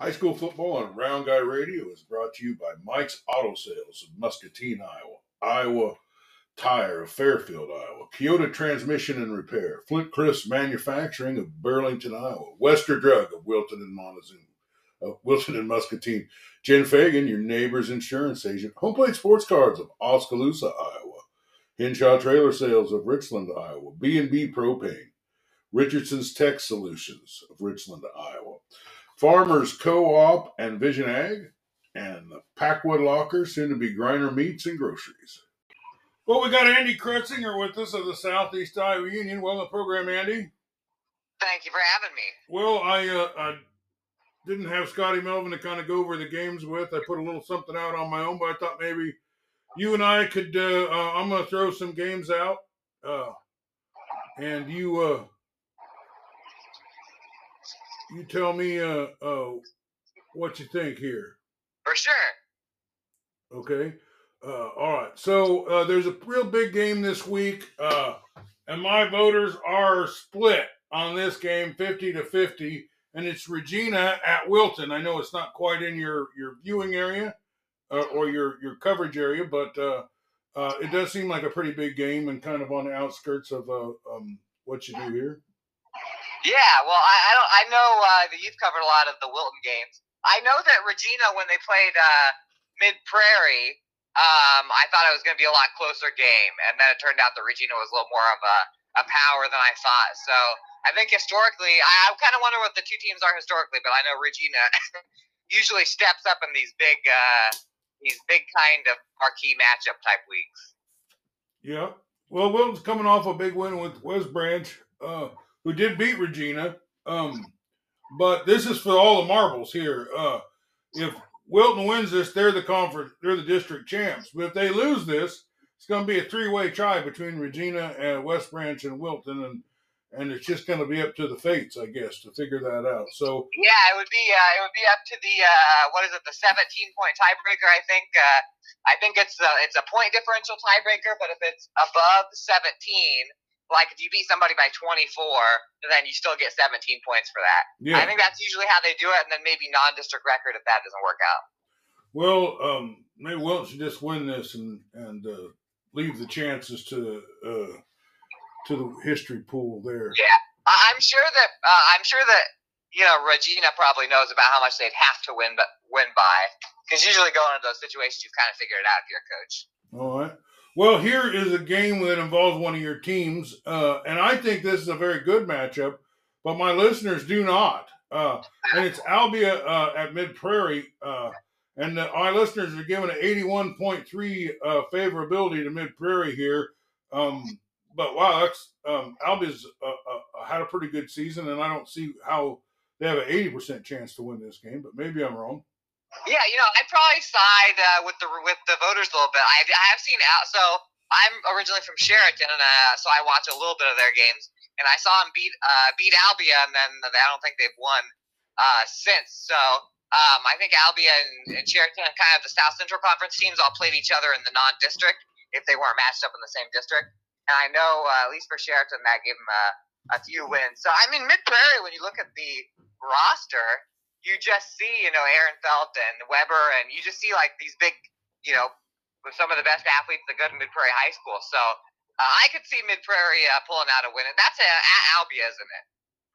High school football on Round Guy Radio is brought to you by Mike's Auto Sales of Muscatine, Iowa, Iowa Tire of Fairfield, Iowa, Keota Transmission and Repair, Flint Chris Manufacturing of Burlington, Iowa, Wester Drug of Wilton and Montezuma, uh, Wilton and Muscatine, Jen Fagan, your neighbor's insurance agent, Home Plate Sports Cards of Oskaloosa, Iowa, Henshaw Trailer Sales of Richland, Iowa, B&B Propane, Richardson's Tech Solutions of Richland, Iowa, Farmers Co-op and Vision Ag, and the Packwood Locker, soon to be Griner Meats and Groceries. Well, we got Andy Krutsinger with us of the Southeast Iowa Union. Well, the program, Andy. Thank you for having me. Well, I uh, I didn't have Scotty Melvin to kind of go over the games with. I put a little something out on my own, but I thought maybe you and I could. Uh, uh, I'm going to throw some games out, uh, and you uh, you tell me uh, uh, what you think here. For sure. Okay. Uh, all right. So uh, there's a real big game this week, uh, and my voters are split on this game, 50 to 50, and it's Regina at Wilton. I know it's not quite in your your viewing area uh, or your your coverage area, but uh, uh, it does seem like a pretty big game and kind of on the outskirts of uh, um, what you do here. Yeah, well, I, I don't. I know uh, that you've covered a lot of the Wilton games. I know that Regina, when they played uh, Mid Prairie, um, I thought it was going to be a lot closer game, and then it turned out that Regina was a little more of a, a power than I thought. So I think historically, I, I kind of wonder what the two teams are historically, but I know Regina usually steps up in these big, uh, these big kind of marquee matchup type weeks. Yeah. Well, Wilton's coming off a big win with West Branch. Uh, who did beat Regina. Um, but this is for all the marbles here. Uh, if Wilton wins this, they're the conference, they're the district champs. But if they lose this, it's going to be a three-way tie between Regina and West Branch and Wilton, and and it's just going to be up to the fates, I guess, to figure that out. So yeah, it would be uh, it would be up to the uh, what is it, the seventeen point tiebreaker? I think uh, I think it's a, it's a point differential tiebreaker, but if it's above seventeen, like if you beat somebody by 24, then you still get 17 points for that. Yeah. I think that's usually how they do it, and then maybe non-district record if that doesn't work out. Well, um, maybe Wilt should just win this and and uh, leave the chances to uh, to the history pool there. Yeah, I'm sure that uh, I'm sure that you know Regina probably knows about how much they'd have to win, but win by because usually going into those situations you've kind of figure it out if you're a coach. All right. Well, here is a game that involves one of your teams, uh, and I think this is a very good matchup, but my listeners do not. Uh, and it's Albia uh, at Mid Prairie, uh, and our listeners are given an 81.3 uh, favorability to Mid Prairie here. Um, but wow, that's um, Albia's uh, had a pretty good season, and I don't see how they have an 80% chance to win this game, but maybe I'm wrong. Yeah, you know, I'd probably side uh, with the with the voters a little bit. I, I have seen out. So I'm originally from Chariton, and uh, so I watch a little bit of their games. And I saw them beat uh, beat Albia, and then I don't think they've won uh, since. So um, I think Albia and, and Chariton, kind of the South Central Conference teams, all played each other in the non-district if they weren't matched up in the same district. And I know, uh, at least for Chariton, that gave them a few wins. So I mean, Mid Prairie, when you look at the roster, you just see, you know, Aaron Felt and Weber, and you just see like these big, you know, with some of the best athletes that go to Mid Prairie High School. So uh, I could see Mid Prairie uh, pulling out a win, and that's a, at Albia, isn't it?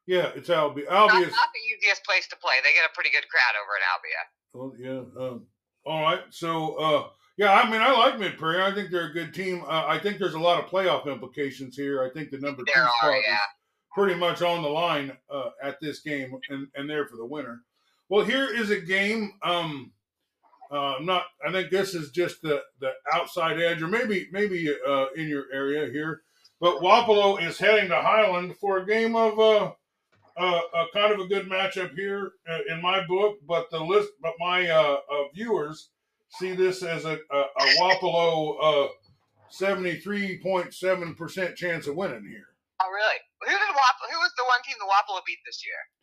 Yeah, it's Albia. Albia not, not, the easiest place to play. They get a pretty good crowd over at Albia. Well, yeah. Um, all right. So, uh, yeah, I mean, I like Mid Prairie. I think they're a good team. Uh, I think there's a lot of playoff implications here. I think the number there two spot yeah. is pretty much on the line uh, at this game, and, and there for the winner. Well, here is a game. Um, uh, not. I think this is just the the outside edge, or maybe maybe uh, in your area here. But Wapello is heading to Highland for a game of uh, uh, a kind of a good matchup here uh, in my book. But the list, but my uh, uh viewers see this as a, a, a Wapello seventy three point seven percent chance of winning here. Oh, really? Who did Wapello? Who was the one team the Wapello beat this year?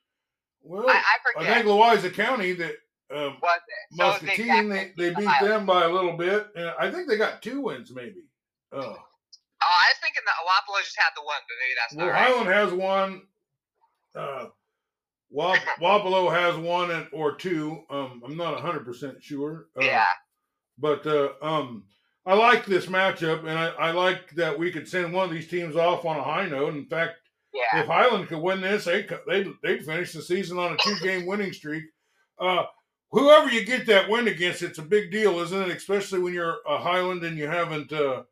Well, I, I, I think Louisa County that um, was it? So Muscatine they, they, beat them by a little bit, and I think they got two wins maybe. Oh. oh I was thinking that Wapello just had the one, but maybe that's well, not right. Highland has one. Uh, Wap- Wapello has one or two. Um, I'm not 100% sure. Uh, yeah. But uh, um, I like this matchup, and I, I, like that we could send one of these teams off on a high note. In fact, yeah. if Highland could win this, they they'd, they'd finish the season on a two game winning streak. Uh, whoever you get that win against, it's a big deal, isn't it? Especially when you're a Highland and you haven't. Uh,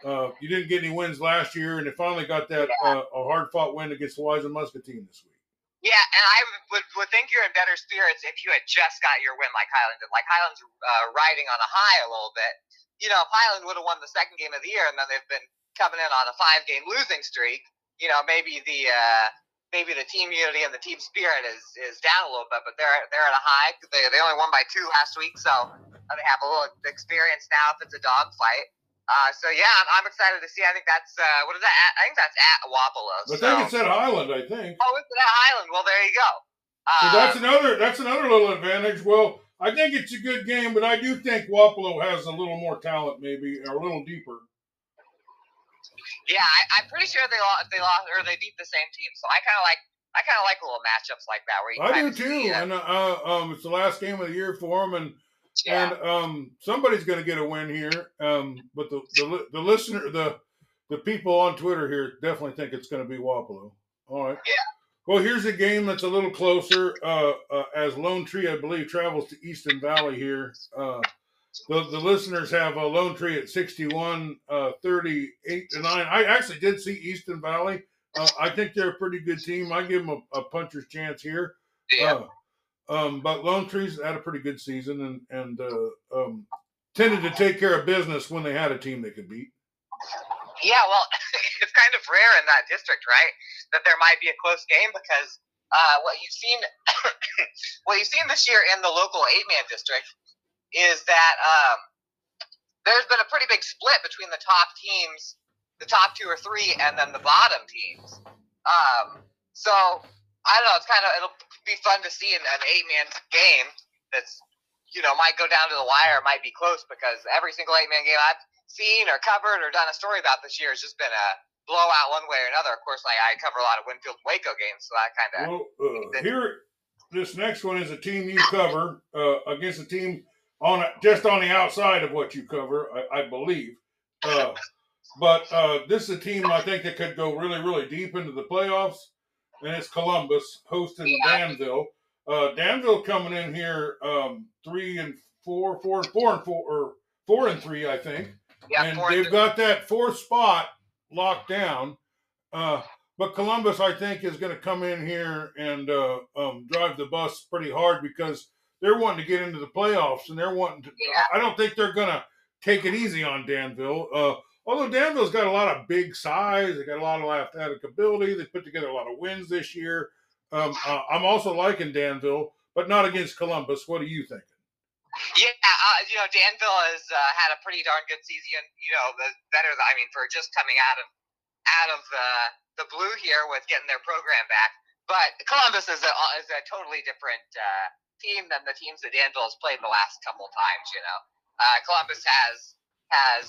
uh, you didn't get any wins last year, and they finally got that yeah. uh, a hard fought win against the Wise and Muscatine this week. Yeah, and I would, would think you're in better spirits if you had just got your win like Highland did. Like Highland's uh, riding on a high a little bit. You know, if Highland would have won the second game of the year and then they've been coming in on a five game losing streak, you know, maybe the uh, maybe the team unity and the team spirit is is down a little bit. But they're they're at a high. They they only won by two last week, so they have a little experience now if it's a dog fight. Uh, so yeah, I'm, I'm, excited to see. I think that's uh, what is that? At? I think that's at Wapello. I think it's at Highland. I think. Oh, it's at Highland. Well, there you go. Uh, so that's another that's another little advantage. Well, I think it's a good game, but I do think Wapello has a little more talent, maybe, or a little deeper. Yeah, I, am pretty sure they lost. They lost or they beat the same team. So I kind of like. I kind of like little matchups like that where you. I do too, see, and uh, um, it's the last game of the year for them, and yeah. And um, somebody's going to get a win here. Um, but the, the the listener, the the people on Twitter here definitely think it's going to be Wapello. All right. Yeah. Well, here's a game that's a little closer. Uh, uh, as Lone Tree, I believe, travels to Easton Valley here. Uh, the, the listeners have a Lone Tree at 61, uh, 38 to 9. I actually did see Easton Valley. Uh, I think they're a pretty good team. I give them a, a puncher's chance here. Yeah. Uh, um, but Lone Trees had a pretty good season and and uh, um, tended to take care of business when they had a team they could beat. Yeah, well, it's kind of rare in that district, right? That there might be a close game because uh, what you've seen, what you've seen this year in the local eight-man district is that um, there's been a pretty big split between the top teams, the top two or three, and then the bottom teams. Um, so I don't know. It's kind of it'll be fun to see in an eight man game that's you know might go down to the wire, might be close because every single eight man game I've seen or covered or done a story about this year has just been a blowout one way or another. Of course, like I cover a lot of Winfield Waco games, so that kind of. Well, uh, here, this next one is a team you cover uh, against a team on just on the outside of what you cover, I, I believe. Uh, but uh, this is a team I think that could go really, really deep into the playoffs and it's Columbus hosting yeah. Danville. Uh, Danville coming in here um, three and four, four and four and four, or four and three, I think. Yeah, and they've got that fourth spot locked down. Uh, but Columbus, I think, is going to come in here and uh, um, drive the bus pretty hard because they're wanting to get into the playoffs and they're wanting to. Yeah. I don't think they're going to take it easy on Danville. Uh, although Danville's got a lot of big size, they got a lot of athletic ability. They put together a lot of wins this year. Um, uh, I'm also liking Danville, but not against Columbus. What are you thinking? Yeah, uh, you know, Danville has uh, had a pretty darn good season. You know, better. I mean, for just coming out of out of the the blue here with getting their program back. But Columbus is a is a totally different uh, team than the teams that has played the last couple times. You know, uh, Columbus has has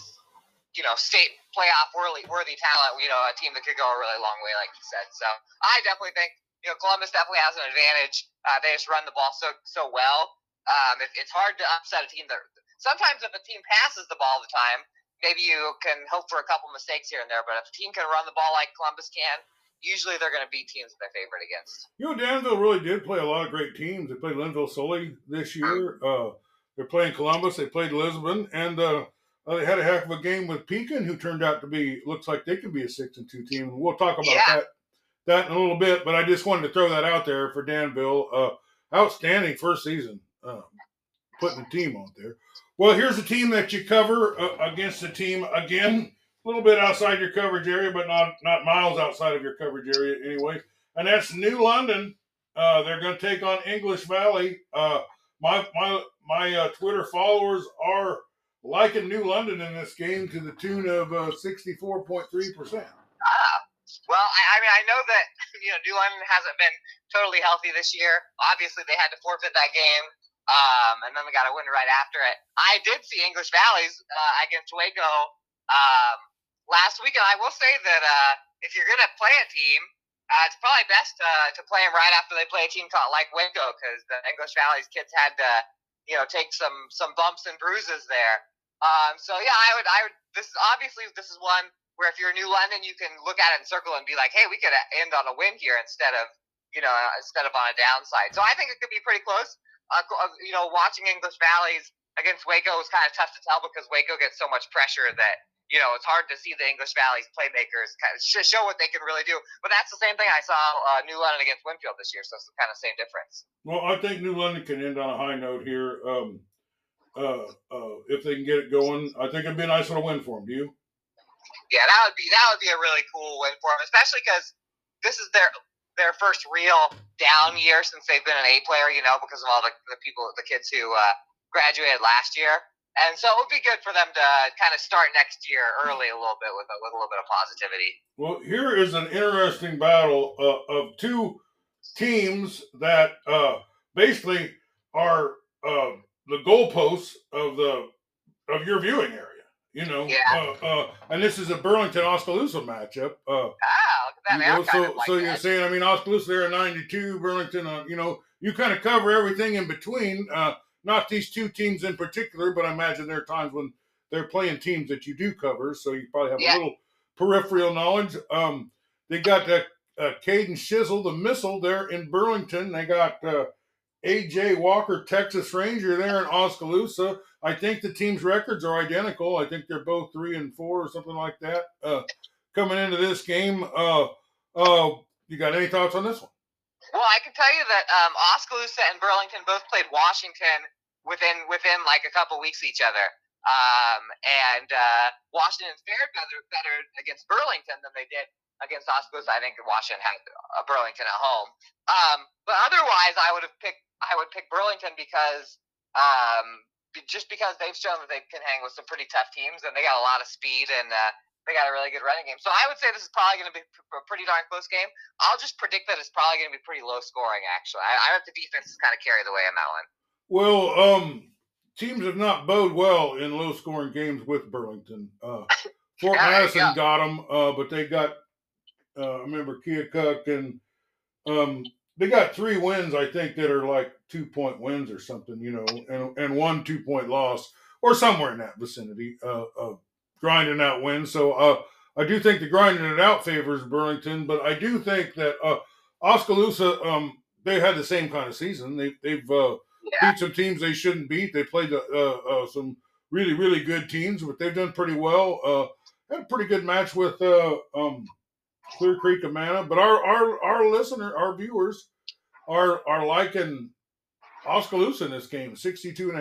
you know, state playoff worthy worthy talent. You know, a team that could go a really long way, like you said. So I definitely think you know Columbus definitely has an advantage. Uh, they just run the ball so so well. Um, it, it's hard to upset a team that sometimes if a team passes the ball all the time, maybe you can hope for a couple mistakes here and there. But if a team can run the ball like Columbus can, usually they're going to beat teams that they're favored against. You know, Danville really did play a lot of great teams. They played Lynnville Sully this year. Uh, they're playing Columbus. They played Lisbon, and uh, uh, they had a heck of a game with Pekin, who turned out to be looks like they could be a six and two team. We'll talk about yeah. that that in a little bit, but I just wanted to throw that out there for Danville. Uh, outstanding first season, uh, putting the team out there. Well, here's a team that you cover uh, against a team again, a little bit outside your coverage area, but not not miles outside of your coverage area anyway. And that's New London. Uh, they're going to take on English Valley. Uh, my my my Twitter followers are liking New London in this game to the tune of uh, 64.3%. Ah, well, I, I, mean, I know that you know New London hasn't been totally healthy this year. Obviously, they had to forfeit that game, um, and then they got a win right after it. I did see English Valleys uh, against Waco um, last week, and I will say that uh, if you're going to play a team Uh, it's probably best uh, to play them right after they play a team called like Waco because the English Valley's kids had to, you know, take some some bumps and bruises there. Um, so yeah, I would I would this is obviously this is one where if you're New London, you can look at it and circle and be like, hey, we could end on a win here instead of you know instead of on a downside. So I think it could be pretty close. Uh, uh you know, watching English Valleys against Waco was kind of tough to tell because Waco gets so much pressure that you know, it's hard to see the English Valley's playmakers kind of show what they can really do. But that's the same thing I saw uh, New London against Winfield this year, so it's kind of same difference. Well, I think New London can end on a high note here. Um, uh, uh, if they can get it going, I think it'd be a nice little win for them. Do you? Yeah, that would be that would be a really cool win for them, especially because this is their their first real down year since they've been an A player. You know, because of all the, the people, the kids who uh, graduated last year. And so it would be good for them to kind of start next year early a little bit with a, with a little bit of positivity. Well, here is an interesting battle uh, of two teams that uh, basically are uh, the goalposts of the of your viewing area. You know, yeah. Uh, uh, and this is a Burlington Oskaloosa matchup. Uh, look at that. You know, so, like so that. you're saying, I mean, Oskaloosa they're a 92, Burlington, uh, you know, you kind of cover everything in between. Not these two teams in particular, but I imagine there are times when they're playing teams that you do cover, so you probably have yeah. a little peripheral knowledge. Um, they got that uh, Caden Shizzle, the missile, there in Burlington. They got uh, AJ Walker, Texas Ranger, there in Oskaloosa. I think the team's records are identical. I think they're both three and four or something like that. Uh, coming into this game, uh, uh, you got any thoughts on this one? Well, I can tell you that um, Oskaloosa and Burlington both played Washington within within like a couple weeks each other. Um, and uh, Washington fared better better against Burlington than they did against Oskaloosa. I think Washington had uh, Burlington at home. Um, but otherwise, I would have picked I would pick Burlington because um, just because they've shown that they can hang with some pretty tough teams and they got a lot of speed and uh, they got a really good running game. So I would say this is probably going to be a pretty darn close game. I'll just predict that it's probably going to be pretty low scoring. Actually, I, I bet the defense is kind of carry the way on that one. Well, um, teams have not bode well in low scoring games with Burlington. Uh, Fort yeah, Madison got them, uh, but they got uh, I remember Keokuk and um, they got three wins I think that are like two point wins or something, you know, and and one two point loss or somewhere in that vicinity. Uh, uh grinding out wins. So uh, I do think the grinding it out favors Burlington, but I do think that uh, Oskaloosa um, they had the same kind of season. They, they've uh, yeah. beat some teams they shouldn't beat. They played uh, uh, some really really good teams, but they've done pretty well. Uh, had a pretty good match with uh, um, Clear Creek Amana, but our our our listener, our viewers are are liking Oskaloosa in this game, 62.5%.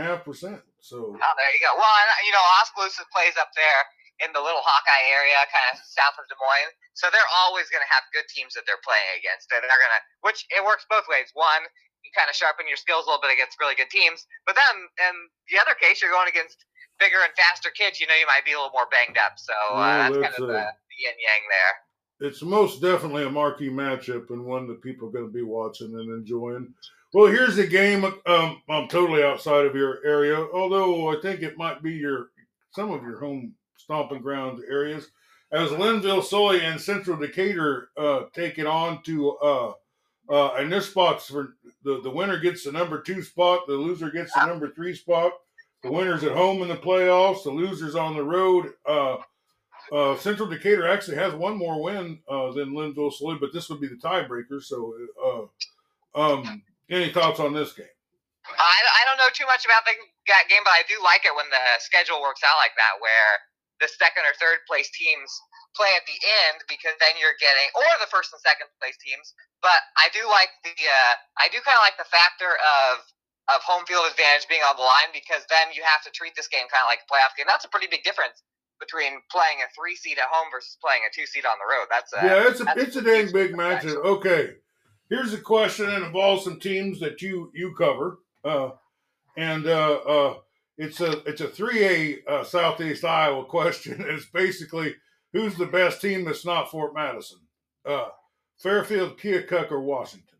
So. Oh, there you go. Well, you know, Oskaloosa plays up there in the little Hawkeye area, kind of south of Des Moines. So they're always going to have good teams that they're playing against. And they're going to, which it works both ways. One, you kind of sharpen your skills a little bit against really good teams. But then, in the other case, you're going against bigger and faster kids. You know, you might be a little more banged up. So uh, well, that's kind of the, the yin yang there. It's most definitely a marquee matchup and one that people are going to be watching and enjoying. Well, here's a game. Um, I'm totally outside of your area, although I think it might be your some of your home stomping grounds areas. As Lynnville Sully and Central Decatur uh, take it on to, uh, uh, and this spot's for the, the winner gets the number two spot, the loser gets the number three spot. The winner's at home in the playoffs, the loser's on the road. Uh, uh, Central Decatur actually has one more win uh, than Lynnville Sully, but this would be the tiebreaker. So, um, any thoughts on this game? I, I don't know too much about the game, but I do like it when the schedule works out like that, where the second or third place teams play at the end because then you're getting, or the first and second place teams. But I do like the, uh, I do kind of like the factor of of home field advantage being on the line because then you have to treat this game kind of like a playoff game. That's a pretty big difference between playing a three seed at home versus playing a two seed on the road. That's a, yeah, it's a it's a dang big match. Okay, here's a question that involves some teams that you you cover, uh, and uh, uh, it's a it's a three A uh, Southeast Iowa question. It's basically who's the best team that's not Fort Madison, Fairfield, Keokuk, or Washington.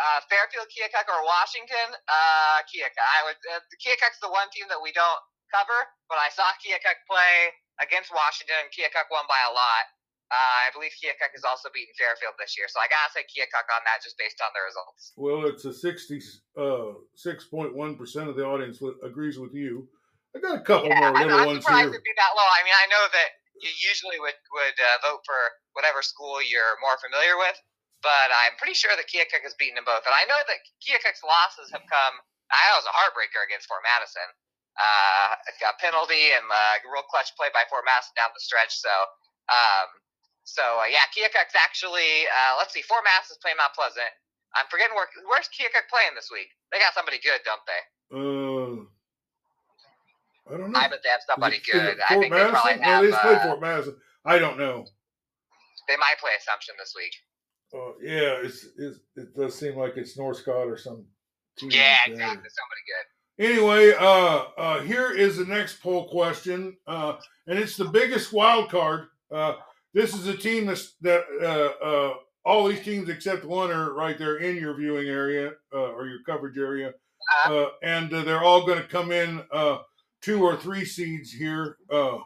Uh, Fairfield, Keokuk, or Washington? Uh, Keokuk. I would. Uh, Keokuk's the one team that we don't cover, but I saw Keokuk play against Washington. and Keokuk won by a lot. Uh, I believe Keokuk has also beaten Fairfield this year, so I gotta say Keokuk on that just based on the results. Well, it's a sixty-six point one percent of the audience agrees with you. I got a couple yeah, more I'm, little I'm ones surprised here. it'd be that low. I mean, I know that you usually would would uh, vote for whatever school you're more familiar with, but I'm pretty sure that Keokuk has beaten them both. And I know that Keokuk's losses have come. I was a heartbreaker against Fort Madison. Uh, a penalty and a real clutch play by Fort Madison down the stretch. So, um, so uh, yeah, Keokuk's actually. Uh, let's see, Fort Madison's playing Mount Pleasant. I'm forgetting where where's Keokuk playing this week. They got somebody good, don't they? Uh, I don't know. I bet they have somebody good. I Fort think they probably Madison? have. no, they just played uh, Fort Madison. I don't know. they might play Assumption this week. Uh, yeah, it's, it's it does seem like it's North Scott or some. team Yeah, like exactly. Somebody good. Anyway, uh, uh, here is the next poll question, uh, and it's the biggest wild card. This is a team that's, that uh, uh, all these teams except one are right there in your viewing area uh, or your coverage area, uh, and uh, they're all going to come in uh, two or three seeds here, uh,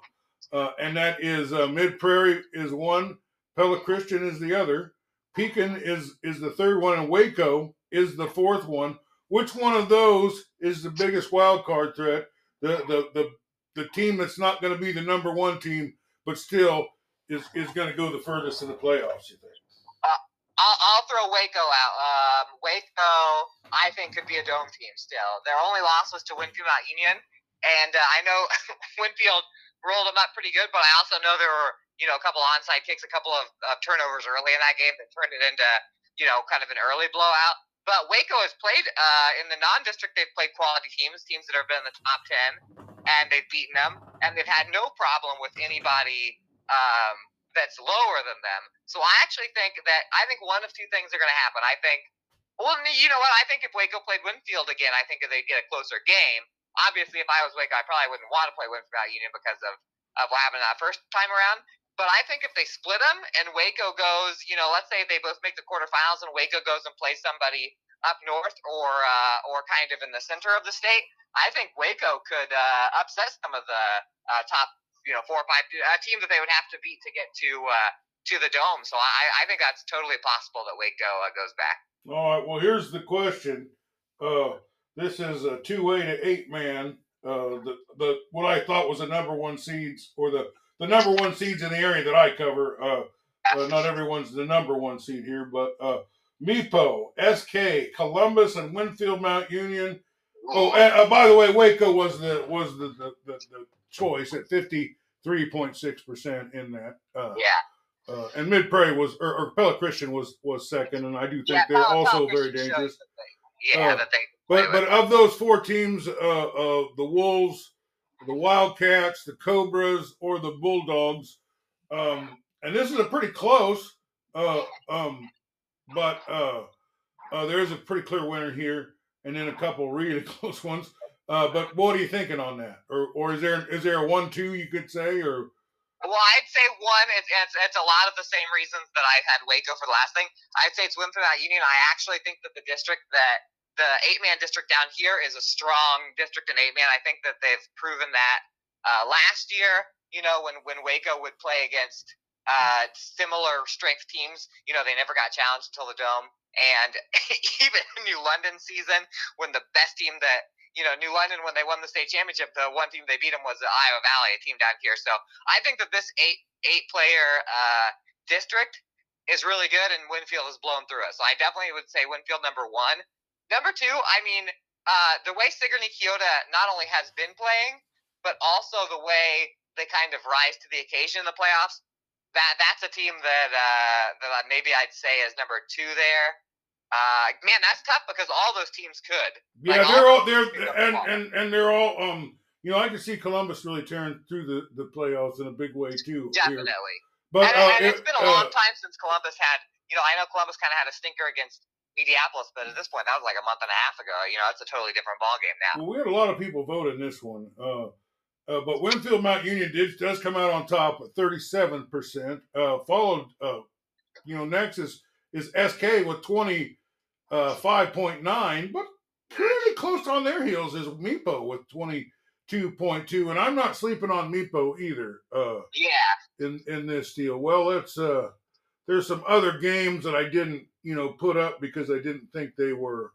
uh, and that is uh, Mid Prairie is one, Pella Christian is the other, Pekin is is the third one, and Waco is the fourth one. Which one of those is the biggest wild card threat? The the the, the team that's not going to be the number one team, but still is is going to go the furthest in the playoffs. You think? I'll, I'll throw Waco out. Um, Waco, I think, could be a dome team still. Their only loss was to Winfield Mount Union, and uh, I know Winfield rolled them up pretty good, but I also know there were you know a couple onside kicks, a couple of, of turnovers early in that game that turned it into you know kind of an early blowout. But Waco has played uh, in the non-district. They've played quality teams, teams that have been in the top ten, and they've beaten them, and they've had no problem with anybody um, that's lower than them. So I actually think that I think one of two things are going to happen. I think, well, you know what? I think if Waco played Winfield again, I think they'd get a closer game. Obviously, if I was Waco, I probably wouldn't want to play Winfield Union because of of what happened that first time around. But I think if they split them and Waco goes, you know, let's say they both make the quarterfinals and Waco goes and plays somebody up north or uh, or kind of in the center of the state, I think Waco could uh, upset some of the uh, top, you know, four or five uh, teams that they would have to beat to get to uh, to the dome. So I, I think that's totally possible that Waco uh, goes back. All right. Well, here's the question. Uh, this is a two-way to eight-man. Uh, the the what I thought was the number one seeds or the the number one seeds in the area that I cover. Uh, uh, not everyone's the number one seed here, but uh, Meepo, SK, Columbus, and Winfield Mount Union. Oh, and, uh, by the way, Waco was the was the, the, the choice at fifty three point six percent in that. Uh, yeah. uh, and Mid Prairie was or, or Pella Christian was was second, and I do think yeah, they're Pelican also Christian very dangerous. that they- yeah, Uh, that they. But but of those four teams, uh, uh, the Wolves, the Wildcats, the Cobras, or the Bulldogs, um, and this is a pretty close, uh, um, but uh, uh, there is a pretty clear winner here, and then a couple really close ones. Uh, but what are you thinking on that? Or or is there is there a one two you could say or Well, I'd say one. It's, it's it's a lot of the same reasons that I had Waco for the last thing. I'd say it's win for that Union. I actually think that the district that the eight man district down here is a strong district in eight man. I think that they've proven that uh, last year. You know, when when Waco would play against uh, similar strength teams, you know, they never got challenged until the dome. And even New London season, when the best team that you know, New London when they won the state championship, the one team they beat them was the Iowa Valley, a team down here. So I think that this eight eight player uh, district is really good, and Winfield has blown through us. So I definitely would say Winfield number one. Number two, I mean, uh, the way Sigourney Keota not only has been playing, but also the way they kind of rise to the occasion in the playoffs. That that's a team that uh, that maybe I'd say is number two there. Uh, man, that's tough because all those teams could. Yeah, Like, they're all all they're and, and and they're all um you know I can see Columbus really tearing through the, the playoffs in a big way too. here. Definitely. But and, uh, and it's it- been a uh, long time since Columbus had, you know, I know Columbus kind of had a stinker against Mediapolis, but at this point, that was like a month and a half ago. You know, it's a totally different ballgame now. Well, we had a lot of people vote in this one. Uh, uh, but Winfield Mount Union did does come out on top at thirty seven percent. Uh, followed, uh, you know, next is is SK with twenty five point nine, but pretty close on their heels is Meepo with twenty two point two. And I'm not sleeping on Meepo either. Uh, Yeah, in in this deal? Well, let's uh, there's some other games that I didn't you know put up because I didn't think they were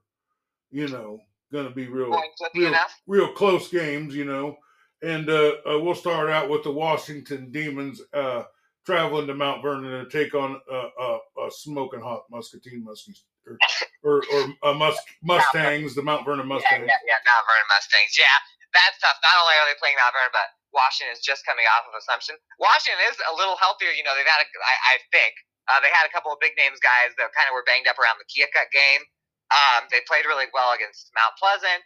you know going to be real real, real close games. You know, and uh, uh, we'll start out with the Washington Demons. Uh, traveling to Mount Vernon to take on a, uh, uh smoking hot Muscatine Muskies or or, or uh, Mus- Mustangs, the Mount Vernon Mustangs. Yeah, yeah, yeah, Mount Vernon Mustangs. Yeah, that's tough. Not only are they playing Mount Vernon, but Washington is just coming off of Assumption. Washington is a little healthier. You know, they've had a, I, I think uh, they had a couple of big names guys that kind of were banged up around the Keokuk game. Um, they played really well against Mount Pleasant,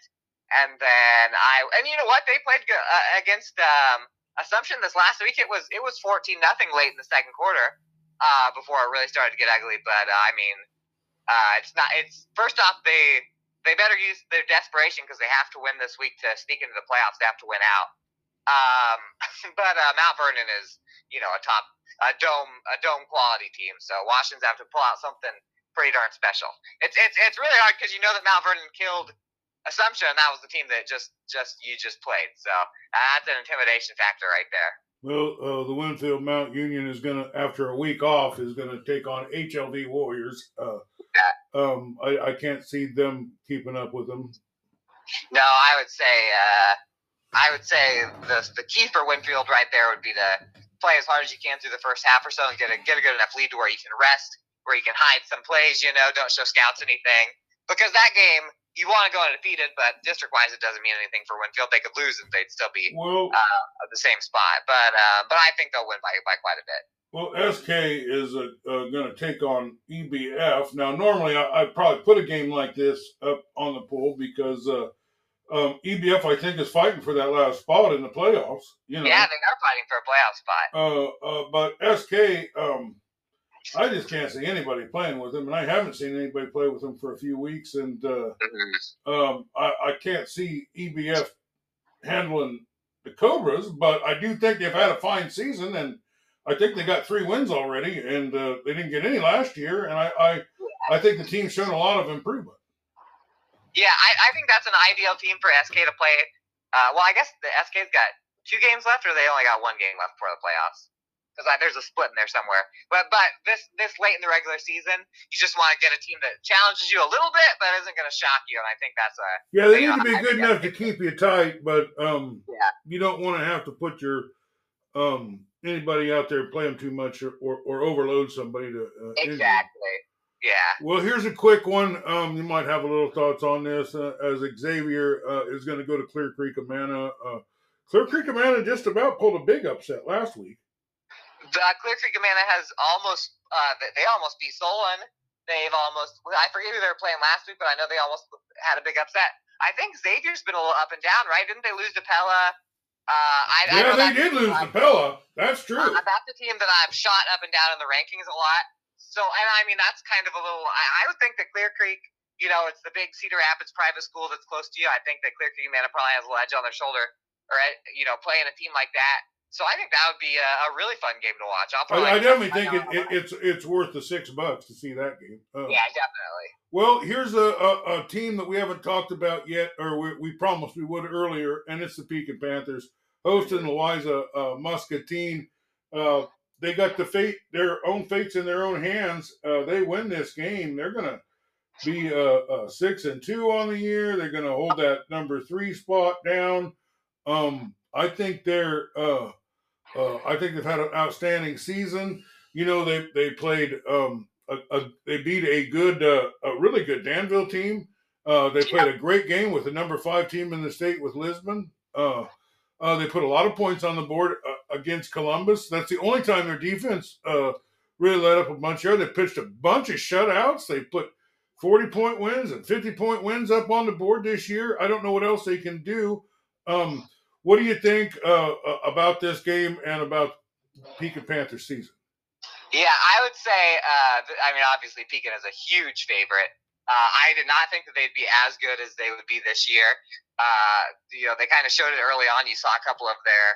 and then I and you know what they played uh, against um, Assumption this last week. It was it was fourteen nothing late in the second quarter uh, before it really started to get ugly. But uh, I mean, uh, it's not. It's first off they they better use their desperation because they have to win this week to sneak into the playoffs. They have to win out. Um, but uh, Mount Vernon is, you know, a top, a dome, a dome quality team. So Washington's have to pull out something pretty darn special. It's it's it's really hard because you know that Mount Vernon killed Assumption, that was the team that just just you just played. So that's an intimidation factor right there. Well, uh, the Winfield Mount Union is going to, after a week off, is going to take on HLV Warriors. Uh, um, I, I, can't see them keeping up with them. No, I would say, uh, I would say the the key for Winfield right there would be to play as hard as you can through the first half or so and get a get a good enough lead to where you can rest, where you can hide some plays. You know, don't show scouts anything because that game you want to go undefeated, but district wise, it doesn't mean anything for Winfield. They could lose and they'd still be well, uh, the same spot. But uh, but I think they'll win by by quite a bit. Well, SK is uh, uh going to take on EBF. Now, normally I, would probably put a game like this up on the pool because uh, um, EBF, I think, is fighting for that last spot in the playoffs. You know? Yeah, they are fighting for a playoff spot. Uh, but SK, um, I just can't see anybody playing with him, and I haven't seen anybody play with him for a few weeks, and uh, um, I, I, can't see EBF handling the Cobras, but I do think they've had a fine season, and I think they got three wins already, and uh, they didn't get any last year, and I, I, I think the team's shown a lot of improvement. Yeah, I, I think that's an ideal team for SK to play. Uh, well, I guess the SK's got two games left, or they only got one game left for the playoffs because there's a split in there somewhere. But but this this late in the regular season, you just want to get a team that challenges you a little bit, but isn't going to shock you. And I think that's a yeah. They need to be good enough to keep you tight, but um, yeah. you don't want to have to put your um anybody out there play them too much or, or, or overload somebody to uh, exactly. Yeah. Well, here's a quick one. Um, you might have a little thoughts on this. Uh, as Xavier uh, is going to go to Clear Creek Amana. Uh, Clear Creek Amana just about pulled a big upset last week uh, Clear Creek Amana has almost uh, they almost beat Solon. They've almost I forget who they were playing last week, but I know they almost had a big upset. I think Xavier's been a little up and down, right? Didn't they lose to Pella? Uh, I, yeah, I they did lose to Pella. That's true. Uh, that's the team that I've shot up and down in the rankings a lot. So, and I mean, that's kind of a little. I, I would think that Clear Creek, you know, it's the big Cedar Rapids private school that's close to you. I think that Clear Creek Amana probably has a edge on their shoulder, or you know, playing a team like that. So I think that would be a, a really fun game to watch. I'll I, I definitely think it, it, it's it's worth the six bucks to see that game. Uh, yeah, definitely. Well, here's a, a, a, team that we haven't talked about yet, or we, we promised we would earlier, and it's the Pekin Panthers hosting Louisa uh, Muscatine. Uh, they got the fate, their own fates in their own hands. Uh, they win this game, they're gonna be uh, uh, six and two on the year. They're gonna hold that number three spot down. Um, I think they're uh, I think they've had an outstanding season. You know, they they played um, a, a, they beat a good, uh, a really good Danville team. Uh, they played a great game with the number five team in the state with Lisbon. Uh, uh, they put a lot of points on the board uh, against Columbus. That's the only time their defense really let up a bunch there. They pitched a bunch of shutouts. They put 40 point wins and 50 point wins up on the board this year. I don't know what else they can do. Um, what do you think uh, uh, about this game and about Pekin Panthers season? Yeah, I would say. Uh, I mean, obviously, Pekin is a huge favorite. Uh, I did not think that they'd be as good as they would be this year. Uh, you know, they kind of showed it early on. You saw a couple of their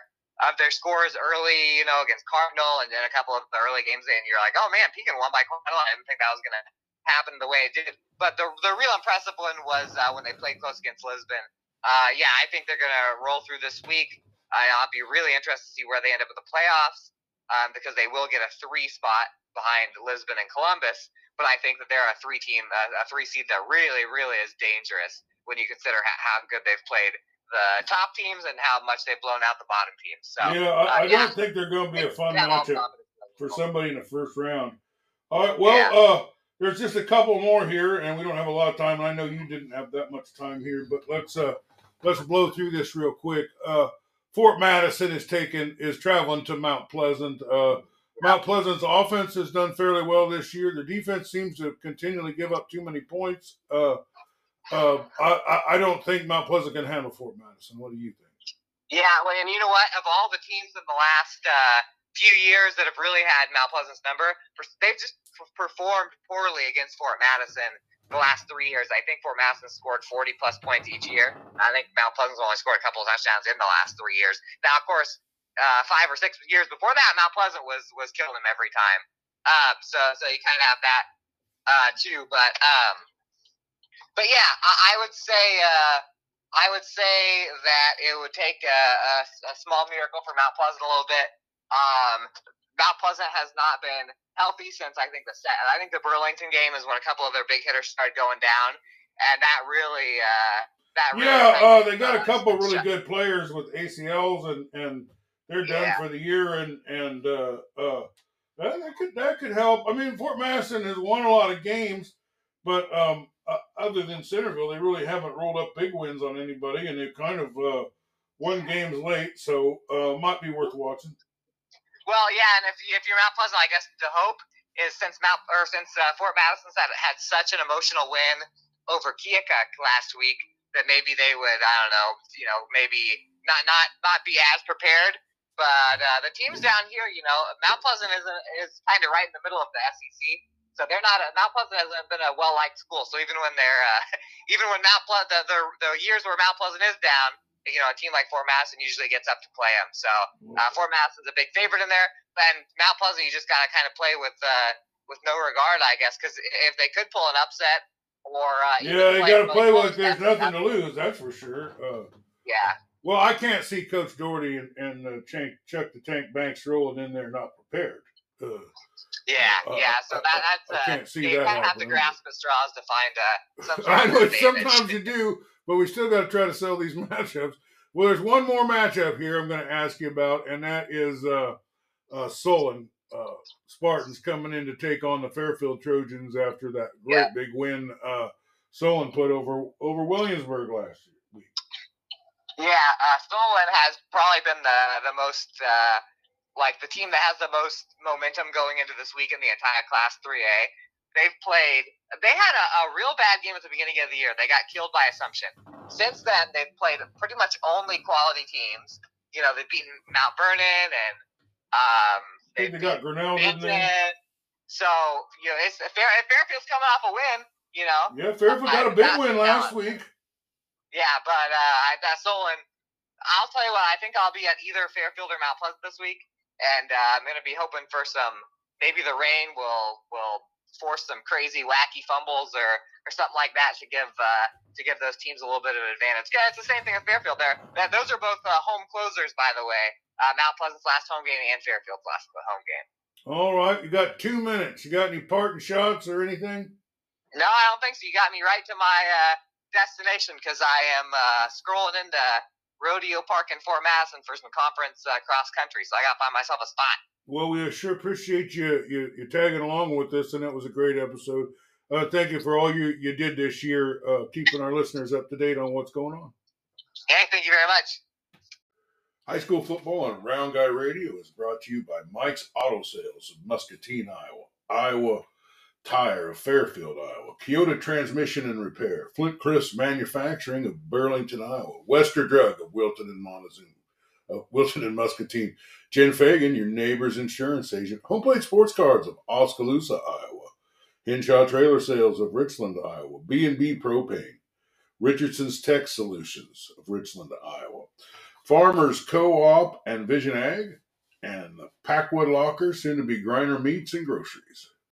of their scores early, you know, against Cardinal, and then a couple of the early games, and you're like, oh man, Pekin won by Cardinal. I didn't think that was to happen the way it did. But the the real impressive one was uh, when they played close against Lisbon uh, yeah, I think they're going to roll through this week. I'll be really interested to see where they end up with the playoffs. um, because they will get a three spot behind Lisbon and Columbus. But I think that they're a three team, a, a three seed that really, really is dangerous when you consider how good they've played the top teams and how much they've blown out the bottom teams. So yeah, I, I uh, don't think they're going to be a fun matchup for somebody in the first round. All right, well, yeah. uh, there's just a couple more here, and we don't have a lot of time. And I know you didn't have that much time here, but let's uh, let's blow through this real quick. Uh, Fort Madison is taken is traveling to Mount Pleasant. Uh, Mount Pleasant's offense has done fairly well this year. The defense seems to continually give up too many points. Uh, uh, I, I don't think Mount Pleasant can handle Fort Madison. What do you think? Yeah, well, and you know what? Of all the teams in the last uh, few years that have really had Mount Pleasant's number, they've just performed poorly against Fort Madison the last three years. I think Fort Madison scored 40 plus points each year. I think Mount Pleasant's only scored a couple of touchdowns in the last three years. Now, of course, uh, five or six years before that, Mount Pleasant was was killing them every time. Uh, so so you kind of have that uh, too. But um, but yeah, I, I would say uh, I would say that it would take a, a, a small miracle for Mount Pleasant a little bit. Um, Mount Pleasant has not been healthy since I think the set. I think the Burlington game is when a couple of their big hitters started going down, and that really. Uh, that really yeah, uh, they got a couple really good players with ACLs, and and they're done yeah. for the year, and and uh, uh, that, that could that could help. I mean, Fort Madison has won a lot of games, but um, uh, other than Centerville, they really haven't rolled up big wins on anybody, and they've kind of uh, won games late, so uh, might be worth watching. Well, yeah, and if if you're Mount Pleasant, I guess the hope is since Mount or since uh, Fort Madison's had had such an emotional win over Keokuk last week that maybe they would I don't know you know maybe not not not be as prepared. But uh, the teams down here, you know, Mount Pleasant is is kind of right in the middle of the SEC, so they're not a, Mount Pleasant hasn't been a well liked school. So even when they're uh, even when Mount Pleasant the, the the years where Mount Pleasant is down, you know, a team like Fort Madison usually gets up to play them. So uh, Fort Madison's a big favorite in there. And Mount Pleasant, you just gotta kind of play with uh, with no regard, I guess, because if they could pull an upset or uh, yeah, they got to play like there's nothing to lose. That's for sure. Uh, yeah. Well, I can't see Coach Doherty and, and uh, Chuck the Tank Banks rolling in there not prepared. Uh, yeah, uh, yeah. So that, that's I, I can't see you that. kind of have to grasp the straws to find uh, some. I know sometimes you do, but we still got to try to sell these matchups. Well, there's one more matchup here I'm going to ask you about, and that is uh, uh, Solon uh, Spartans coming in to take on the Fairfield Trojans after that great yeah. big win uh, Solon put over over Williamsburg last week. Yeah, uh, Solon has probably been the the most uh, like the team that has the most momentum going into this week in the entire Class 3A. They've played. They had a, a real bad game at the beginning of the year. They got killed by Assumption. Since then, they've played pretty much only quality teams. You know, they've beaten Mount Vernon and um, they, they got Grinnell, didn't they? So you know, it's Fair, Fairfield's coming off a win. You know. Yeah, Fairfield got a big win last week. Yeah, but uh, I, that's Solon. I'll tell you what. I think I'll be at either Fairfield or Mount Pleasant this week and uh, I'm going to be hoping for some. Maybe the rain will will force some crazy, wacky fumbles or, or something like that to give uh, to give those teams a little bit of an advantage. Yeah, it's the same thing at Fairfield. There, those are both uh, home closers, by the way. Uh, Mount Pleasant's last home game and Fairfield's last home game. All right, you got two minutes. You got any parting shots or anything? No, I don't think so. You got me right to my uh, destination because I am uh, scrolling into Rodeo Park in Fort Madison for some conference uh, cross country. So I got to find myself a spot. Well, we sure appreciate you, you, you tagging along with us, and that was a great episode. Uh, thank you for all you, you did this year, uh, keeping our listeners up to date on what's going on. Hey, thank you very much. High school football on Round Guy Radio is brought to you by Mike's Auto Sales of Muscatine, Iowa. Iowa Tire of Fairfield, Iowa, Keota Transmission and Repair, Flint Crisp Manufacturing of Burlington, Iowa, Wester Drug of Wilton and Montezuma, of Wilton and Muscatine, Jen Fagan, your neighbor's insurance agent, Home Plate Sports Cards of Oskaloosa, Iowa, Henshaw Trailer Sales of Richland, Iowa, B&B Propane, Richardson's Tech Solutions of Richland, Iowa, Farmers Co-op and Vision Ag, and the Packwood Locker, soon to be Griner Meats and Groceries.